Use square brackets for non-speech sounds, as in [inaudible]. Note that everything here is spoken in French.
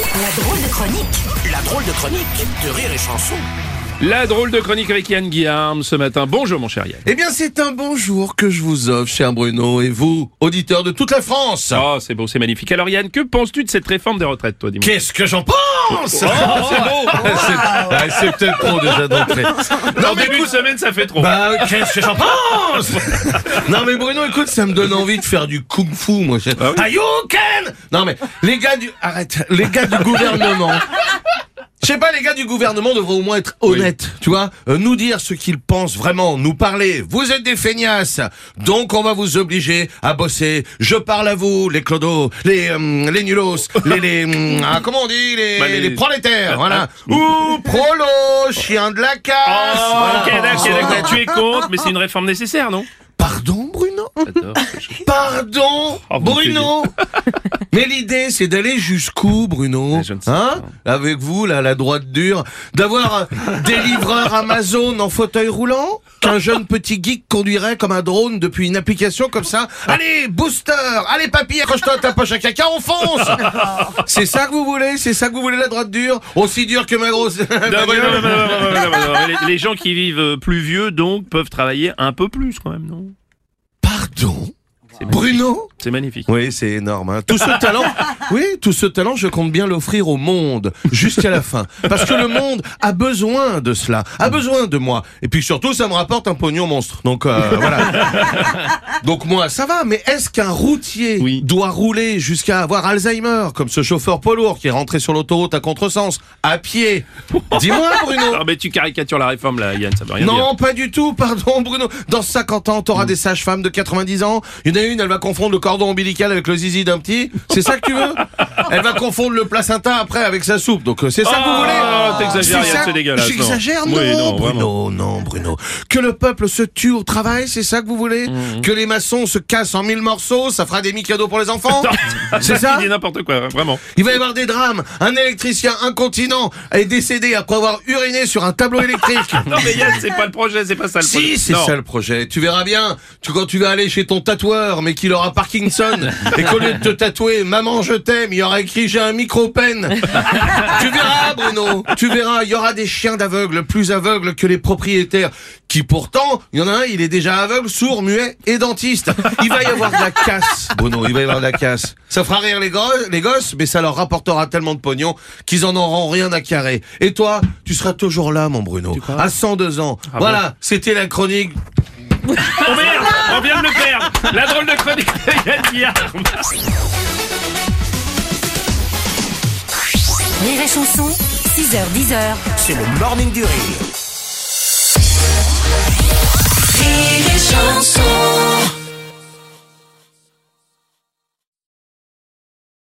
La drôle de chronique. La drôle de chronique de Rire et Chanson. La drôle de chronique avec Yann Guillaume ce matin. Bonjour mon cher Yann. Eh bien, c'est un bonjour que je vous offre, cher Bruno, et vous, auditeurs de toute la France. Oh, c'est beau, c'est magnifique. Alors Yann, que penses-tu de cette réforme des retraites, toi, dis-moi Qu'est-ce que j'en pense Oh, c'est beau [laughs] C'est ah, c'est peut-être trop déjà d'entrée. En début de semaine, ça fait trop. Bah, qu'est-ce que j'en pense [laughs] Non mais Bruno, écoute, ça me donne envie de faire du kung-fu, moi. Je... Ah oui Hadouken Non mais, les gars du... Arrête, les gars du gouvernement... Je sais pas, les gars du gouvernement devraient au moins être honnêtes, tu vois, euh, nous dire ce qu'ils pensent vraiment, nous parler. Vous êtes des feignasses, donc on va vous obliger à bosser. Je parle à vous, les clodos, les euh, les nulos, les les hum, ah, comment on dit, les, Bah, les- les prolétaires, voilà. [laughs] Ou prolo, chien de la casse. Oh, voilà. ok, d'accord. Tu es contre, mais c'est une réforme nécessaire, non? Pardon? Pardon, Oh, mon Bruno. Mais l'idée, c'est d'aller jusqu'où, Bruno Hein Avec vous, là, la droite dure, d'avoir euh, des livreurs Amazon en fauteuil roulant qu'un jeune petit geek conduirait comme un drone depuis une application comme ça. Allez, booster Allez, papy, accroche-toi ta poche à caca, on fonce [laughs] C'est ça que vous voulez C'est ça que vous voulez, la droite dure Aussi dure que ma grosse... Les- gens qui vivent euh, plus vieux, donc, peuvent travailler un peu plus, quand même, non? Pardon? Bruno C'est magnifique. Oui, c'est énorme. hein. Tout ce talent, [laughs] oui, tout ce talent, je compte bien l'offrir au monde jusqu'à la fin, parce que le monde a besoin de cela, a besoin de moi. Et puis surtout, ça me rapporte un pognon monstre. Donc euh, [laughs] voilà. Donc moi, ça va. Mais est-ce qu'un routier Oui. doit rouler jusqu'à avoir Alzheimer, comme ce chauffeur poids lourd qui est rentré sur l'autoroute à contresens, à pied? Dis-moi, Bruno. [laughs] Ah, mais tu caricatures la réforme, là, Yann, ça veut rien dire. Non, pas du tout, pardon Bruno. Dans 50 ans, t'auras des sages-femmes de 90 ans. Il y en a une, elle va confondre le cordon ombilical avec le zizi d'un petit. C'est ça que tu veux? [laughs] Elle va confondre le placenta après avec sa soupe. Donc euh, c'est ça que vous voulez? T'exagères, C'est Yann, ça c'est dégueulasse, non. J'exagère non, Oui, non, Bruno, non, Bruno. Que le peuple se tue au travail, c'est ça que vous voulez Mhm. Que les maçons se cassent en mille morceaux, ça fera des mi-cadeaux pour les enfants [laughs] C'est ça Il dit n'importe quoi, vraiment. il va y avoir des drames. Un électricien incontinent est décédé après avoir uriné sur un tableau électrique. [laughs] Non, mais Yann, c'est pas le projet, c'est pas ça le projet. Si, c'est ça le projet. Tu verras bien. Tu, quand tu vas aller chez ton tatoueur, mais qu'il aura Parkinson, [laughs] et qu'au lieu de te tatouer Maman je t'aime, il aura écrit J'ai un micro-pen. tu verras, Bruno. Tu verras, il y aura des chiens d'aveugles plus aveugles que les propriétaires, qui pourtant, il y en a un, il est déjà aveugle, sourd, muet et dentiste. Il va y avoir de la casse, Bruno. Il va y avoir de la casse. Ça fera rire les gosses, les gosses, mais ça leur rapportera tellement de pognon qu'ils en auront rien à carrer. Et toi, tu seras toujours là, mon Bruno. À 102 ans. Ah voilà, c'était la chronique Oh merde On vient de le perdre La drôle de chronique de Yann Guillaume. Rire et Chanson, 6h10h. C'est le morning du rire.